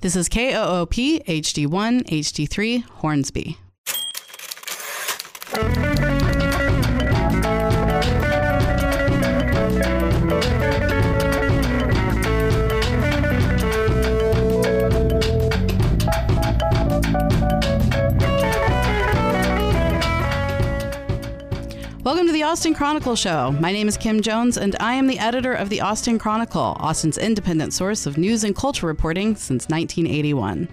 This is KOOP HD1 HD3 Hornsby. Austin Chronicle Show. My name is Kim Jones, and I am the editor of the Austin Chronicle, Austin's independent source of news and culture reporting since 1981.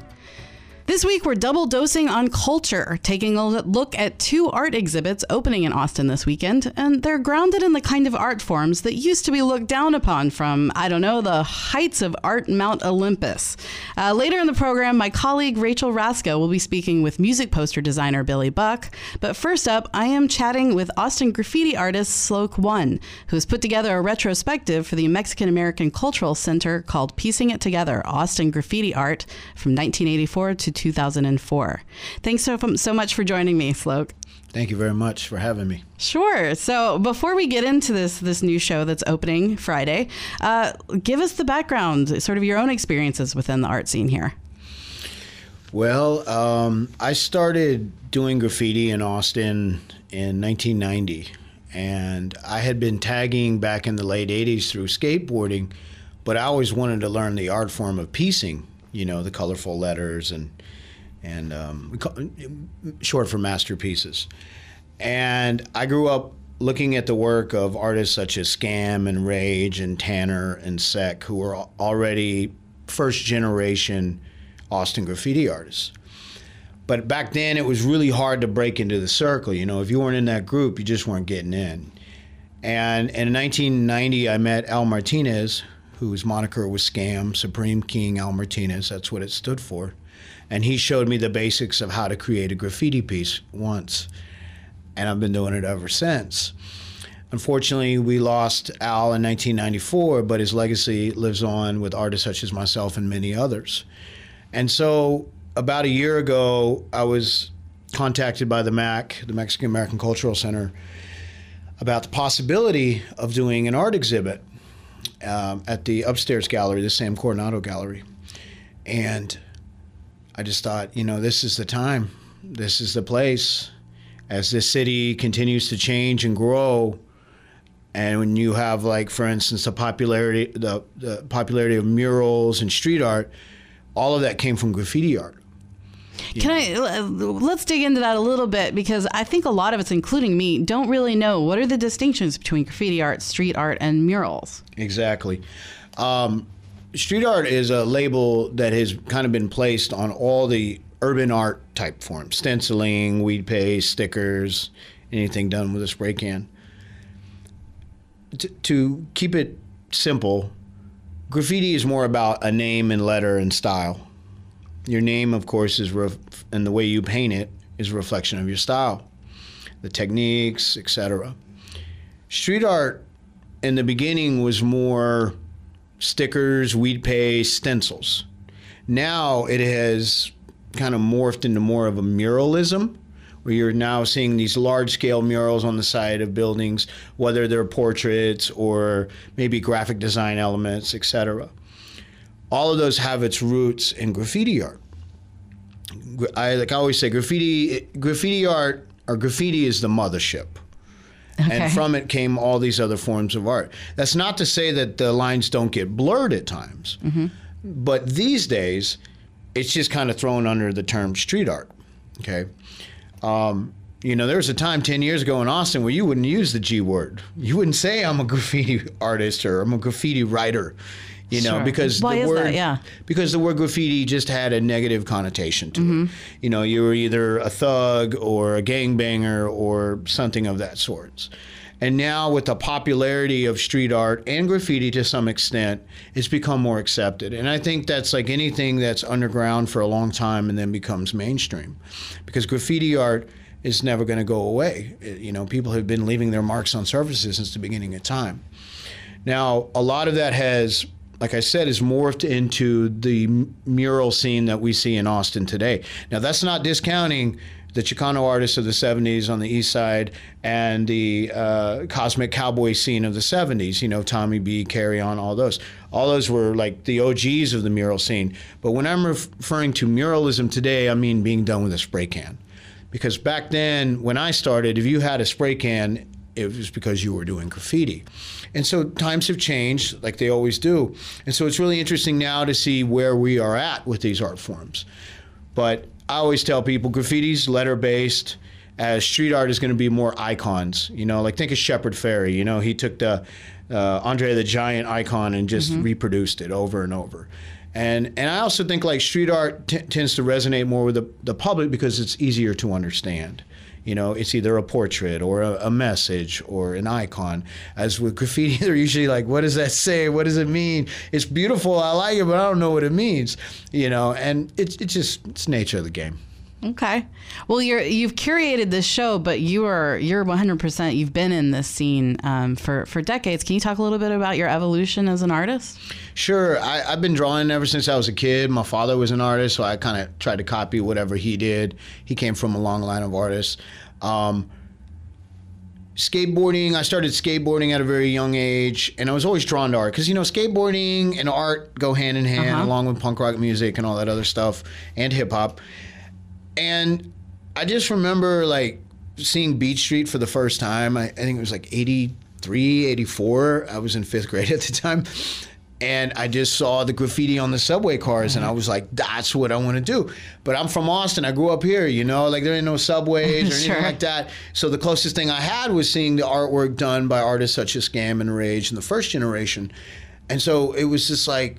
This week, we're double dosing on culture, taking a look at two art exhibits opening in Austin this weekend, and they're grounded in the kind of art forms that used to be looked down upon from, I don't know, the heights of Art Mount Olympus. Uh, later in the program, my colleague Rachel Rascoe will be speaking with music poster designer Billie Buck. But first up, I am chatting with Austin graffiti artist Sloke One, who has put together a retrospective for the Mexican American Cultural Center called Piecing It Together Austin Graffiti Art from 1984 to 2004. Thanks so, so much for joining me, Sloke. Thank you very much for having me. Sure. So before we get into this this new show that's opening Friday, uh, give us the background, sort of your own experiences within the art scene here. Well, um, I started doing graffiti in Austin in 1990, and I had been tagging back in the late 80s through skateboarding, but I always wanted to learn the art form of piecing. You know, the colorful letters and and um, short for masterpieces. And I grew up looking at the work of artists such as Scam and Rage and Tanner and Sec, who were already first generation Austin graffiti artists. But back then, it was really hard to break into the circle. You know, if you weren't in that group, you just weren't getting in. And in 1990, I met Al Martinez, whose moniker was Scam, Supreme King Al Martinez. That's what it stood for and he showed me the basics of how to create a graffiti piece once, and I've been doing it ever since. Unfortunately, we lost Al in 1994, but his legacy lives on with artists such as myself and many others. And so, about a year ago, I was contacted by the MACC, the Mexican American Cultural Center, about the possibility of doing an art exhibit um, at the upstairs gallery, the Sam Coronado Gallery. And I just thought, you know, this is the time, this is the place. As this city continues to change and grow, and when you have, like, for instance, the popularity, the, the popularity of murals and street art, all of that came from graffiti art. Can I let's dig into that a little bit because I think a lot of us, including me, don't really know what are the distinctions between graffiti art, street art, and murals. Exactly. Um, street art is a label that has kind of been placed on all the urban art type forms stenciling, wheat paste, stickers, anything done with a spray can. T- to keep it simple, graffiti is more about a name and letter and style. Your name, of course, is ref- and the way you paint it is a reflection of your style, the techniques, etc. Street art in the beginning was more stickers, wheat paste, stencils. Now it has kind of morphed into more of a muralism where you're now seeing these large scale murals on the side of buildings, whether they're portraits or maybe graphic design elements, etc. All of those have its roots in graffiti art. I like I always say graffiti graffiti art or graffiti is the mothership. Okay. And from it came all these other forms of art. That's not to say that the lines don't get blurred at times, mm-hmm. but these days, it's just kind of thrown under the term street art. Okay. Um, you know, there was a time 10 years ago in Austin where you wouldn't use the G word. You wouldn't say, I'm a graffiti artist or I'm a graffiti writer you know, sure. because Why the word that? yeah because the word graffiti just had a negative connotation to mm-hmm. it. You know, you were either a thug or a gangbanger or something of that sort. And now, with the popularity of street art and graffiti to some extent, it's become more accepted. And I think that's like anything that's underground for a long time and then becomes mainstream. Because graffiti art is never going to go away. You know, people have been leaving their marks on surfaces since the beginning of time. Now, a lot of that has like I said, is morphed into the mural scene that we see in Austin today. Now, that's not discounting the Chicano artists of the 70s on the east side and the uh, cosmic cowboy scene of the 70s, you know, Tommy B, Carry On, all those. All those were like the OGs of the mural scene. But when I'm referring to muralism today, I mean being done with a spray can. Because back then, when I started, if you had a spray can, it was because you were doing graffiti. And so times have changed, like they always do. And so it's really interesting now to see where we are at with these art forms. But I always tell people graffiti's letter based. As street art is going to be more icons, you know, like think of Shepard Fairey. You know, he took the uh, Andre the Giant icon and just mm-hmm. reproduced it over and over. And and I also think like street art t- tends to resonate more with the, the public because it's easier to understand. You know, it's either a portrait or a, a, message or an icon. As with graffiti, they're usually like, what does that say? What does it mean? It's beautiful. I like it, but I don't know what it means. You know, and it's, it's just, it's nature of the game. Okay. Well, you're you've curated this show, but you are you're 100. percent You've been in this scene um, for for decades. Can you talk a little bit about your evolution as an artist? Sure. I, have been drawing ever since I was a kid. My father was an artist, so I kind of tried to copy whatever he did. He came from a long line of artists. Um, skateboarding i started skateboarding at a very young age and i was always drawn to art because you know skateboarding and art go hand in hand uh-huh. along with punk rock music and all that other stuff and hip-hop and I just remember like seeing Beat Street for the first time. I, I think it was like 83, 84. I was in fifth grade at the time. And I just saw the graffiti on the subway cars, mm-hmm. and I was like, "That's what I want to do." But I'm from Austin. I grew up here, you know, like there ain't no subways or anything like that. So the closest thing I had was seeing the artwork done by artists such as Scam and Rage and the first generation. And so it was just like,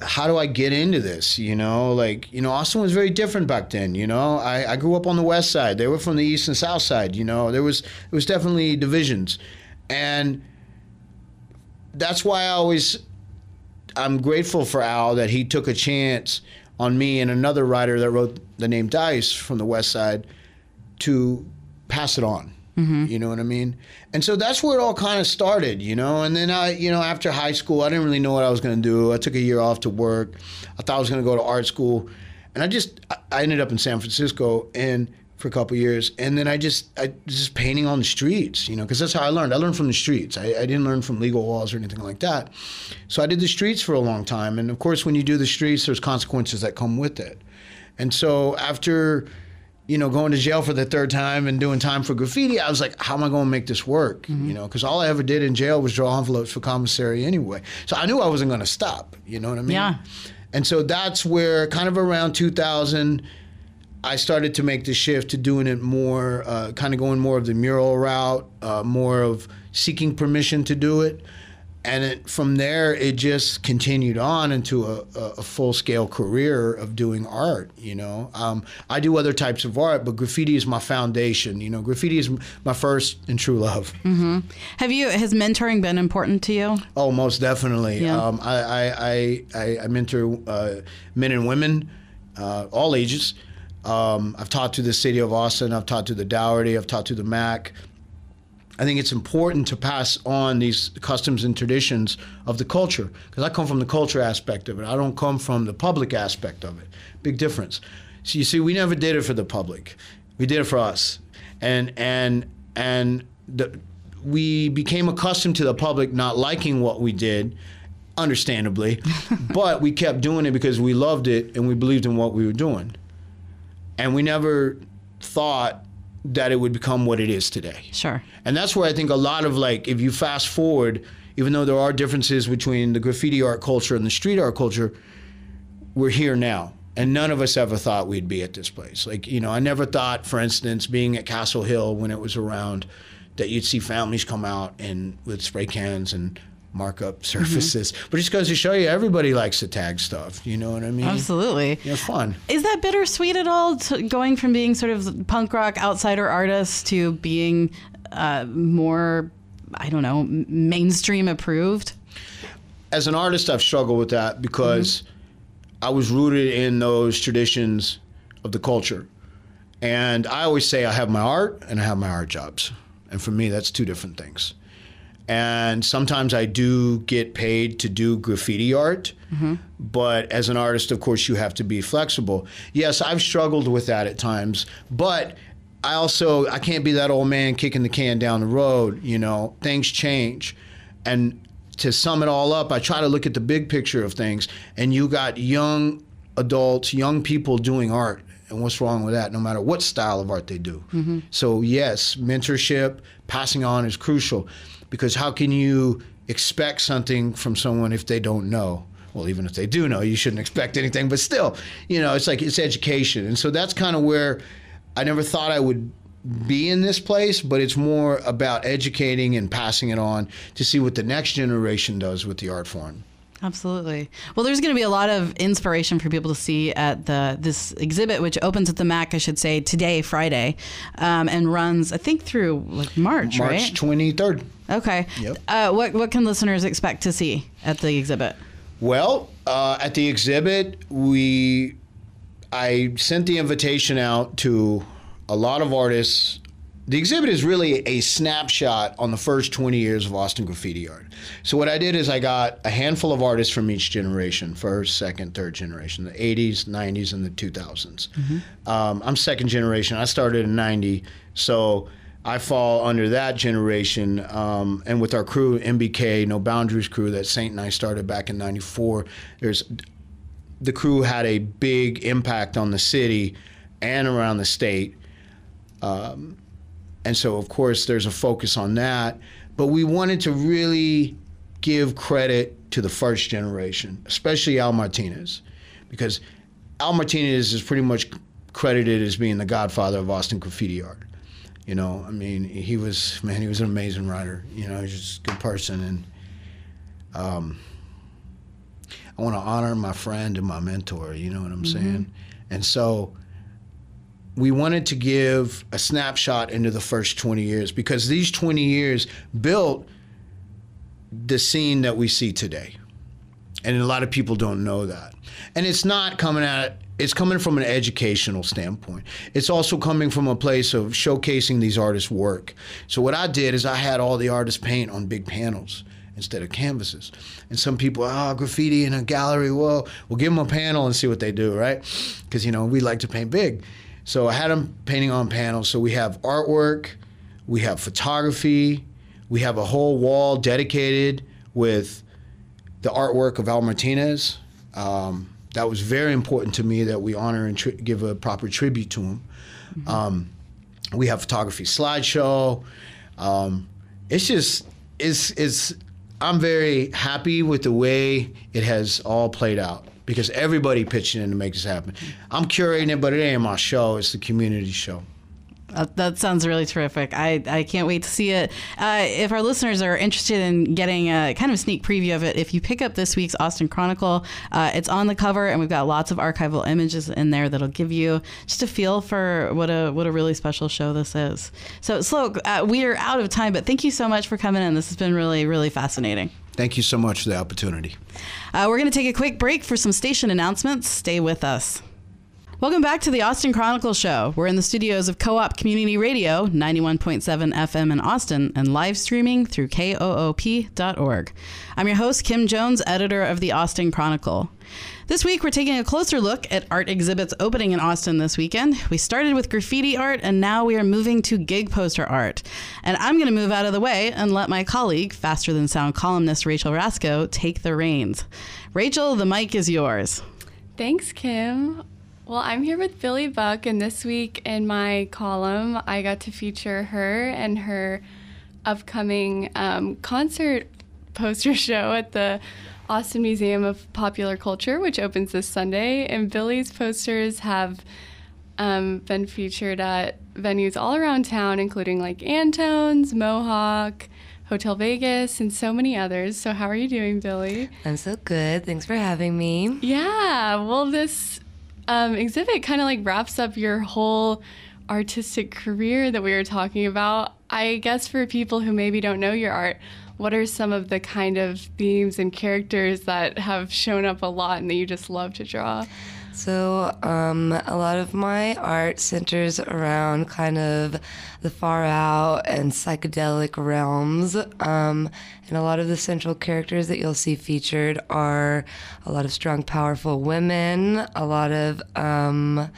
how do I get into this? You know, like, you know, Austin was very different back then. You know, I, I grew up on the west side. They were from the east and south side. You know, there was, it was definitely divisions. And that's why I always, I'm grateful for Al that he took a chance on me and another writer that wrote the name Dice from the west side to pass it on. Mm-hmm. You know what I mean? And so that's where it all kind of started, you know. And then I, you know, after high school, I didn't really know what I was going to do. I took a year off to work. I thought I was going to go to art school, and I just, I ended up in San Francisco and for a couple years, and then I just, I was just painting on the streets, you know, because that's how I learned. I learned from the streets. I, I didn't learn from legal walls or anything like that. So I did the streets for a long time, and of course, when you do the streets, there's consequences that come with it. And so after you know, going to jail for the third time and doing time for graffiti, I was like, how am I going to make this work? Mm-hmm. You know, because all I ever did in jail was draw envelopes for commissary anyway. So I knew I wasn't going to stop. You know what I mean? Yeah. And so that's where, kind of around 2000, I started to make the shift to doing it more, uh, kind of going more of the mural route, uh, more of seeking permission to do it and it, from there it just continued on into a, a full scale career of doing art you know um, i do other types of art but graffiti is my foundation you know graffiti is my first and true love mm-hmm. have you has mentoring been important to you oh most definitely yeah. um, I, I, I, I, mentor uh, men and women uh, all ages um, I've taught to the city of Austin. I've taught to the Dougherty. I've taught to the MACC. I think it's important to pass on these customs and traditions of the culture because I come from the culture aspect of it. I don't come from the public aspect of it. Big difference. So you see, we never did it for the public. We did it for us, and and and the, we became accustomed to the public not liking what we did, understandably, but we kept doing it because we loved it and we believed in what we were doing, and we never thought that it would become what it is today. Sure. And that's where I think a lot of like, if you fast forward, even though there are differences between the graffiti art culture and the street art culture, we're here now. And none of us ever thought we'd be at this place. Like, you know, I never thought, for instance, being at Castle Hill when it was around, that you'd see families come out and with spray cans and markup mm-hmm. surfaces. Mm-hmm. But just goes to show you, everybody likes to tag stuff. You know what I mean? Absolutely. Yeah, fun. Is that bittersweet at all? going from being sort of punk rock outsider artist to being uh, more, I don't know, mainstream approved? As an artist, I've struggled with that because mm-hmm. I was rooted in those traditions of the culture. And I always say I have my art and I have my art jobs. And for me, that's two different things. And sometimes I do get paid to do graffiti art. Mm-hmm. But as an artist, of course, you have to be flexible. Yes, I've struggled with that at times, but I also I can't be that old man kicking the can down the road. You know, things change, and to sum it all up, I try to look at the big picture of things. And you got young adults, young people doing art. And what's wrong with that, no matter what style of art they do? Mm-hmm. So, yes, mentorship, passing on is crucial because how can you expect something from someone if they don't know? Well, even if they do know, you shouldn't expect anything, but still, you know, it's like it's education. And so that's kind of where I never thought I would be in this place, but it's more about educating and passing it on to see what the next generation does with the art form. Absolutely. Well, there's going to be a lot of inspiration for people to see at the this exhibit, which opens at the MACC, I should say, today, Friday, um, and runs, I think, through like March, March right? 23rd. Okay. Yep. Uh, what what can listeners expect to see at the exhibit? Well, uh, at the exhibit, we I sent the invitation out to a lot of artists. The exhibit is really a snapshot on the first 20 years of Austin graffiti art. So what I did is I got a handful of artists from each generation, first, second, third generation, the 80s, 90s, and the 2000s. Um, I'm second generation. I started in 90, so I fall under that generation. Um, and with our crew, NBK, No Boundaries crew that Saint and I started back in 94, there's the crew had a big impact on the city and around the state. Um, and so, of course, there's a focus on that. But we wanted to really give credit to the first generation, especially Al Martinez, because Al Martinez is pretty much credited as being the godfather of Austin graffiti art. You know, I mean, he was, man, he was an amazing writer. You know, he's just a good person. And um, I want to honor my friend and my mentor, you know what I'm saying? And so we wanted to give a snapshot into the first 20 years because these 20 years built the scene that we see today. And a lot of people don't know that. And it's not coming at it's coming from an educational standpoint. It's also coming from a place of showcasing these artists' work. So what I did is I had all the artists paint on big panels instead of canvases. And some people, ah, graffiti in a gallery. Well, we'll give them a panel and see what they do, right? Because you know we like to paint big. So I had them painting on panels. So we have artwork, we have photography, we have a whole wall dedicated with the artwork of Al Martinez. Um, that was very important to me that we honor and tri- give a proper tribute to him. Um, we have photography slideshow. Um, it's just it's it's. I'm very happy with the way it has all played out because everybody pitched in to make this happen. I'm curating it, but it ain't my show. It's the community show. Uh, that sounds really terrific. I, I can't wait to see it. Uh, if our listeners are interested in getting a kind of a sneak preview of it, if you pick up this week's Austin Chronicle, uh, it's on the cover, and we've got lots of archival images in there that'll give you just a feel for what a what a really special show this is. So, Sloke, uh, we are out of time, but thank you so much for coming in. This has been really really fascinating. Thank you so much for the opportunity. Uh, we're going to take a quick break for some station announcements. Stay with us. Welcome back to the Austin Chronicle Show. We're in the studios of KOOP Community Radio, 91.7 FM in Austin, and live streaming through koop.org. I'm your host, Kim Jones, editor of the Austin Chronicle. This week, we're taking a closer look at art exhibits opening in Austin this weekend. We started with graffiti art, and now we are moving to gig poster art. And I'm going to move out of the way and let my colleague, faster than sound columnist Rachel Rascoe, take the reins. Rachel, the mic is yours. Thanks, Kim. Well, I'm here with Billie Buck, and this week in my column, I got to feature her and her upcoming um, concert poster show at the Austin Museum of Popular Culture, which opens this Sunday. And Billie's posters have um, been featured at venues all around town, including like Antone's, Mohawk, Hotel Vegas, and so many others. So, how are you doing, Billie? I'm so good. Thanks for having me. Yeah, well, this um, exhibit kind of like wraps up your whole artistic career that we were talking about. I guess for people who maybe don't know your art, what are some of the kind of themes and characters that have shown up a lot and that you just love to draw? So, um, a lot of my art centers around kind of the far out and psychedelic realms. Um, and a lot of the central characters that you'll see featured are a lot of strong, powerful women, a lot of um,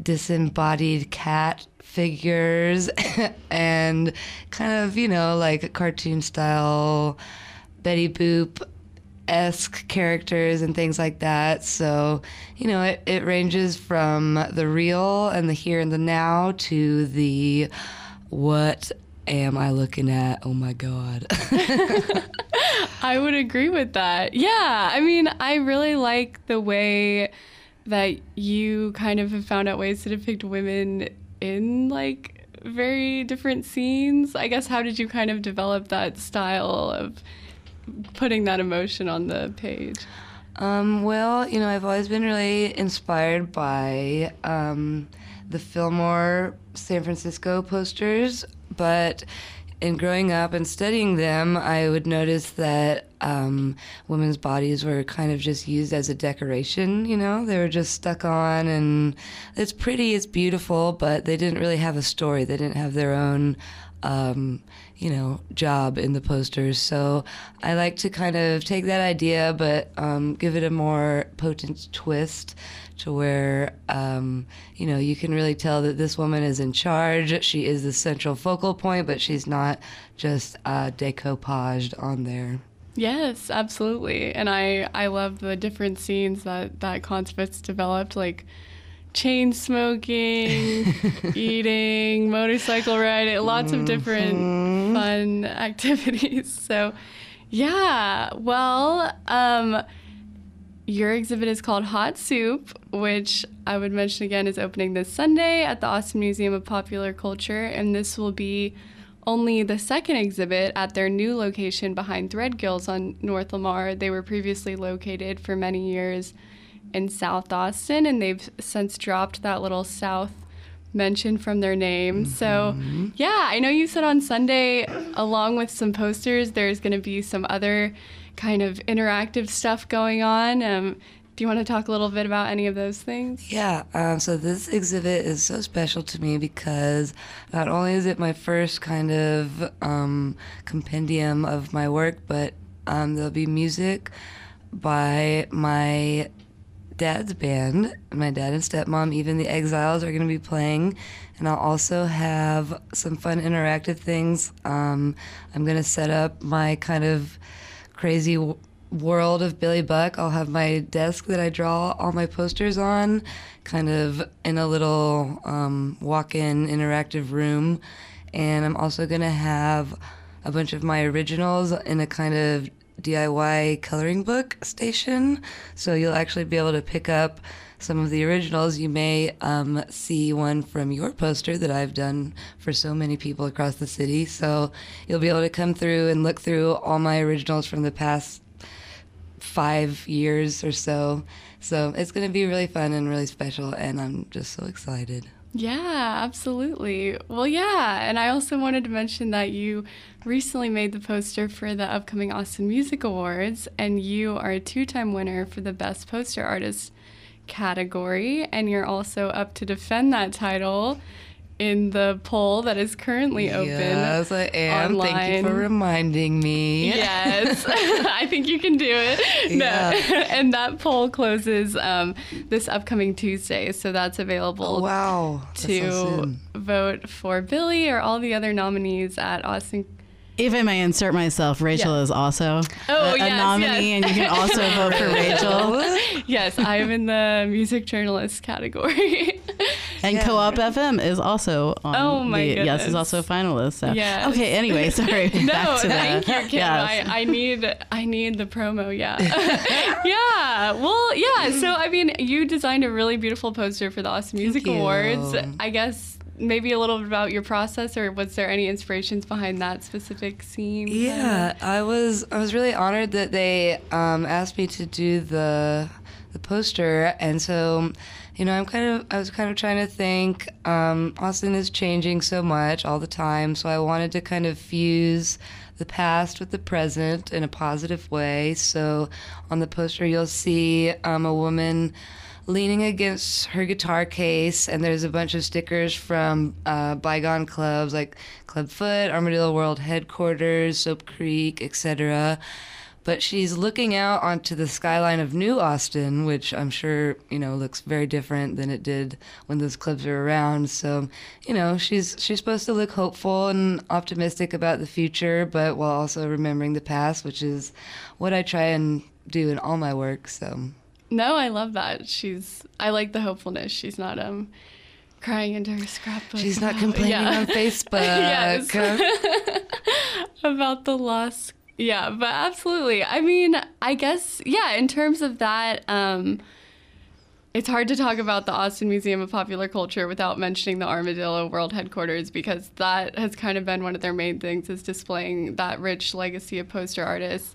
disembodied cat figures, and kind of, you know, like cartoon style Betty Boop esque characters and things like that. So, you know, it, it ranges from the real and the here and the now to the what am I looking at? Oh my God. I would agree with that. Yeah. I mean, I really like the way that you kind of have found out ways to depict women in like very different scenes. I guess, how did you kind of develop that style of putting that emotion on the page? Um, well, you know, I've always been really inspired by um, the Fillmore San Francisco posters, but in growing up and studying them, I would notice that um, women's bodies were kind of just used as a decoration. You know, they were just stuck on, and it's pretty, it's beautiful, but they didn't really have a story. They didn't have their own um, you know, job in the posters. So I like to kind of take that idea, but um, give it a more potent twist to where, um, you know, you can really tell that this woman is in charge. She is the central focal point, but she's not just uh, decoupaged on there. Yes, absolutely. And I, I love the different scenes that, that Concepts developed, like chain smoking, eating, motorcycle riding, lots of different mm-hmm. fun activities. So, yeah, well, um, your exhibit is called Hot Soup, which I would mention again is opening this Sunday at the Austin Museum of Popular Culture, and this will be only the second exhibit at their new location behind Threadgills on North Lamar. They were previously located for many years in South Austin, and they've since dropped that little South mention from their name. Mm-hmm. So, yeah, I know you said on Sunday, along with some posters, there's going to be some other kind of interactive stuff going on. Um, do you want to talk a little bit about any of those things? Yeah. Um, so this exhibit is so special to me because not only is it my first kind of um, compendium of my work, but um, there'll be music by my dad's band. My dad and stepmom, even the Exiles, are going to be playing. And I'll also have some fun interactive things. Um, I'm going to set up my kind of crazy w- world of Billie Buck. I'll have my desk that I draw all my posters on, kind of in a little um, walk in interactive room. And I'm also going to have a bunch of my originals in a kind of DIY coloring book station. So you'll actually be able to pick up some of the originals. You may um, see one from your poster that I've done for so many people across the city. So you'll be able to come through and look through all my originals from the past five years or so. So it's going to be really fun and really special, and I'm just so excited. Yeah, absolutely. Well, yeah, and I also wanted to mention that you recently made the poster for the upcoming Austin Music Awards, and you are a two time winner for the Best Poster Artist category, and you're also up to defend that title in the poll that is currently open. Yes, I am. Online. Thank you for reminding me. Yes, I think you can do it. Yeah. No. and that poll closes um, this upcoming Tuesday, so that's available. Oh, wow. To vote for Billie or all the other nominees at Austin if I may insert myself, Rachel yeah. is also oh, a, a yes, nominee, yes. and you can also vote for Rachel. yes, I am in the music journalist category. And yeah. KOOP FM is also on. Oh my the, goodness. Yes, is also a finalist. So. Yeah. Okay. Anyway, sorry. no, thank you, Kim. Yes. I, I need I need the promo. Yeah. yeah. Well, yeah. So I mean, you designed a really beautiful poster for the Austin Music Awards. I guess maybe a little bit about your process, or was there any inspirations behind that specific scene? Yeah, I was I was really honored that they um, asked me to do the the the poster. And so, you know, I'm kind of I was kind of trying to think. Um, Austin is changing so much all the time, so I wanted to kind of fuse the past with the present in a positive way. So on the poster, you'll see um, a woman leaning against her guitar case, and there's a bunch of stickers from uh, bygone clubs like Clubfoot, Armadillo World Headquarters, Soap Creek, etc. But she's looking out onto the skyline of New Austin, which I'm sure you know looks very different than it did when those clubs were around. So, you know, she's she's supposed to look hopeful and optimistic about the future, but while also remembering the past, which is what I try and do in all my work. So. No, I love that. She's. I like the hopefulness. She's not um crying into her scrapbook. She's not complaining yeah. on Facebook. About the lost. Yeah, but absolutely. I mean, I guess yeah. In terms of that, um, it's hard to talk about the Austin Museum of Popular Culture without mentioning the Armadillo World Headquarters because that has kind of been one of their main things is displaying that rich legacy of poster artists.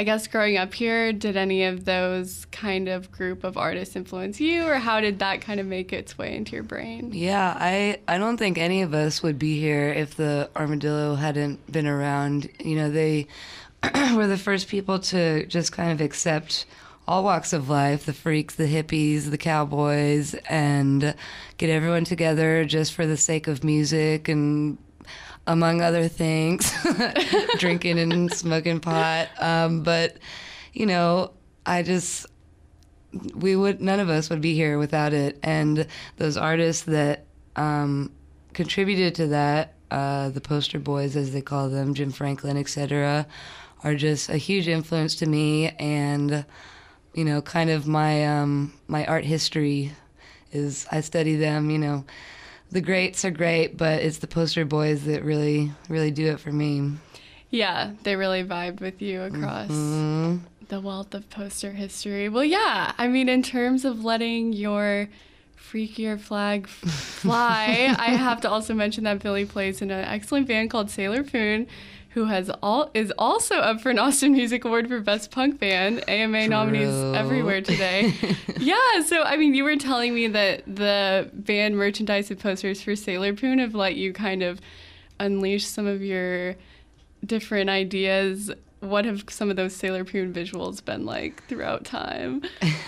I guess growing up here, did any of those kind of group of artists influence you, or how did that kind of make its way into your brain? Yeah, I, I don't think any of us would be here if the armadillo hadn't been around. You know, they were the first people to just kind of accept all walks of life the freaks, the hippies, the cowboys and get everyone together just for the sake of music and among other things, drinking and smoking pot. Um, but, you know, I just, we would, none of us would be here without it. And those artists that um, contributed to that, uh, the poster boys, as they call them, Jim Franklin, etc., are just a huge influence to me. And, you know, kind of my um, my art history is I study them. You know, the greats are great, but it's the poster boys that really really do it for me. Yeah, they really vibed with you across Mm-hmm. the wealth of poster history. Well, yeah, I mean, in terms of letting your freakier flag fly, I have to also mention that Billie plays in an excellent band called Sailor Poon. Who has all is also up for an Austin Music Award for Best Punk Band? AMA nominees True. everywhere today. yeah, so I mean, you were telling me that the band merchandise and posters for Sailor Poon have let you kind of unleash some of your different ideas. What have some of those Sailor Poon visuals been like throughout time?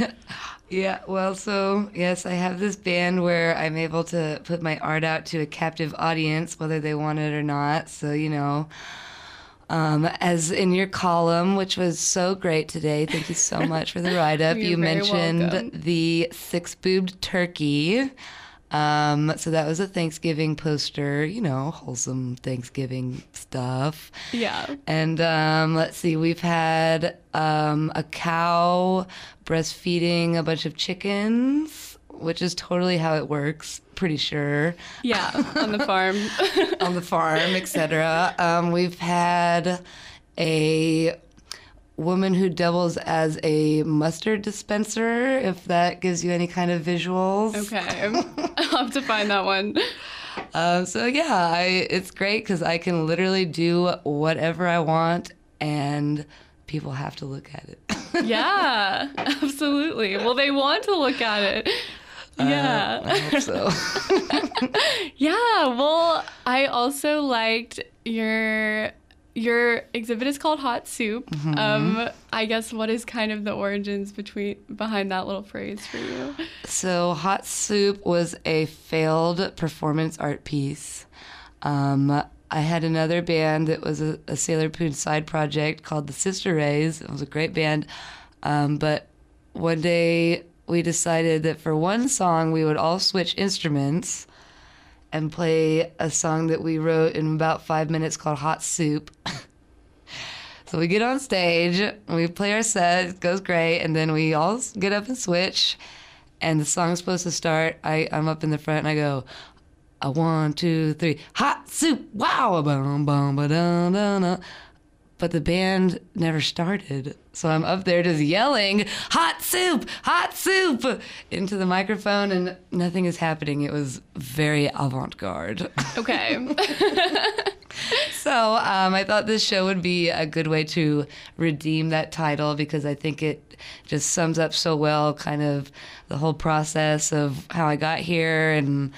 Yeah, well, so yes, I have this band where I'm able to put my art out to a captive audience, whether they want it or not. So, you know, um, as in your column, which was so great today, thank you so much for the write up. You mentioned welcome. the six boobed turkey. Um, so that was a Thanksgiving poster, you know, wholesome Thanksgiving stuff. Yeah. And um, let's see, we've had um, a cow breastfeeding a bunch of chickens, which is totally how it works, pretty sure, Yeah, on the farm. on the farm, etc. Um, we've had a woman who doubles as a mustard dispenser, if that gives you any kind of visuals. okay. I'll have to find that one. Um, so yeah, I, it's great because I can literally do whatever I want, and people have to look at it. Yeah, absolutely. Well, they want to look at it. Yeah. I hope so. Yeah, well, I also liked your your exhibit is called Hot Soup. Mm-hmm. Um, I guess what is kind of the origins between behind that little phrase for you? so, Hot Soup was a failed performance art piece. Um, I had another band that was a, a Sailor Poon side project called the Sister Rays. It was a great band. Um, but one day we decided that for one song we would all switch instruments and play a song that we wrote in about five minutes called Hot Soup. so we get on stage, we play our set, it goes great, and then we all get up and switch. And the song's supposed to start. I, I'm up in the front and I go, a one, two, three, hot soup, wow, bum, bum, ba, dum, dum, dum. But the band never started. So I'm up there just yelling, hot soup, hot soup, into the microphone, and nothing is happening. It was very avant garde. Okay. so um, I thought this show would be a good way to redeem that title because I think it just sums up so well kind of the whole process of how I got here and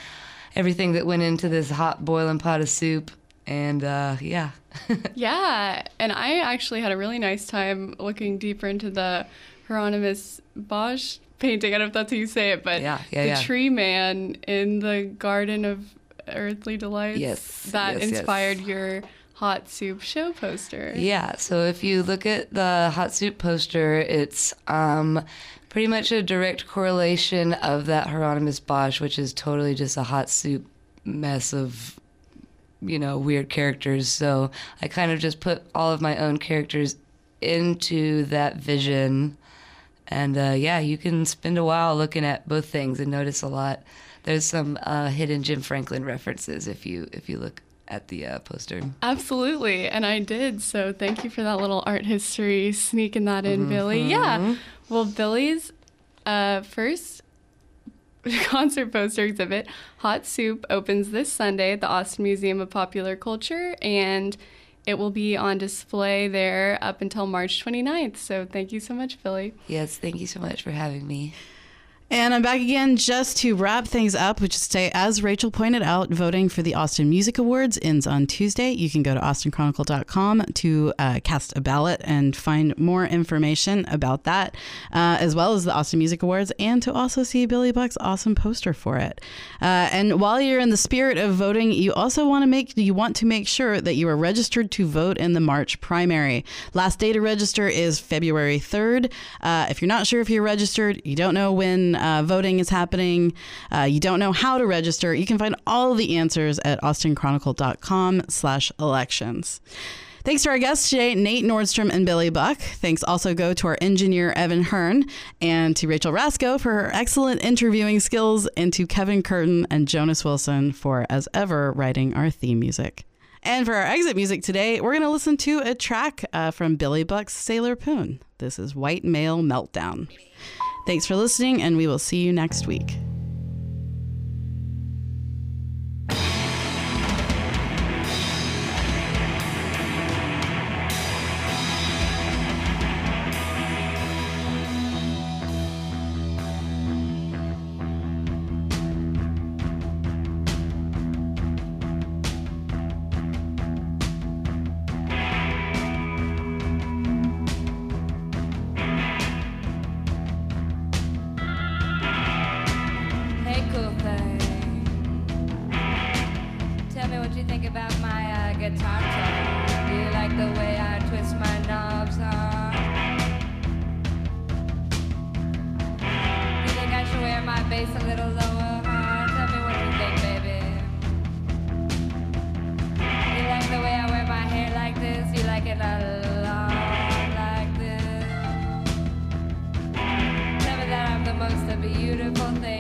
everything that went into this hot boiling pot of soup. And uh, yeah. yeah, and I actually had a really nice time looking deeper into the Hieronymus Bosch painting. I don't know if that's how you say it, but yeah, yeah, the yeah. tree man in the Garden of Earthly Delights. Yes, that yes, inspired yes. your hot soup show poster. Yeah, so if you look at the hot soup poster, it's um, pretty much a direct correlation of that Hieronymus Bosch, which is totally just a hot soup mess of, you know, weird characters. So I kind of just put all of my own characters into that vision. And uh, yeah, you can spend a while looking at both things and notice a lot. There's some uh, hidden Jim Franklin references if you if you look at the uh, poster. Absolutely, and I did. So thank you for that little art history sneaking that in, Billie. Yeah. Well, Billie's uh, first concert poster exhibit, Hot Soup, opens this Sunday at the Austin Museum of Popular Culture, and it will be on display there up until March 29th. So thank you so much, Philly. Yes, thank you so much for having me. And I'm back again just to wrap things up, which is to say, as Rachel pointed out, voting for the Austin Music Awards ends on Tuesday. You can go to austinchronicle.com to uh, cast a ballot and find more information about that, uh, as well as the Austin Music Awards, and to also see Billie Buck's awesome poster for it. Uh, and while you're in the spirit of voting, you also want to make you want to make sure that you are registered to vote in the March primary. Last day to register is February 3rd. Uh, if you're not sure if you're registered, you don't know when uh, voting is happening, uh, you don't know how to register, you can find all the answers at austinchronicle.com slash elections. Thanks to our guests today, Nate Nordstrom and Billie Buck. Thanks also go to our engineer, Evan Hearn, and to Rachel Rascoe for her excellent interviewing skills, and to Kevin Curtin and Jonas Wilson for, as ever, writing our theme music. And for our exit music today, we're going to listen to a track uh, from Billie Buck's Sailor Poon. This is White Male Meltdown. Thanks for listening, and we will see you next week. Beautiful thing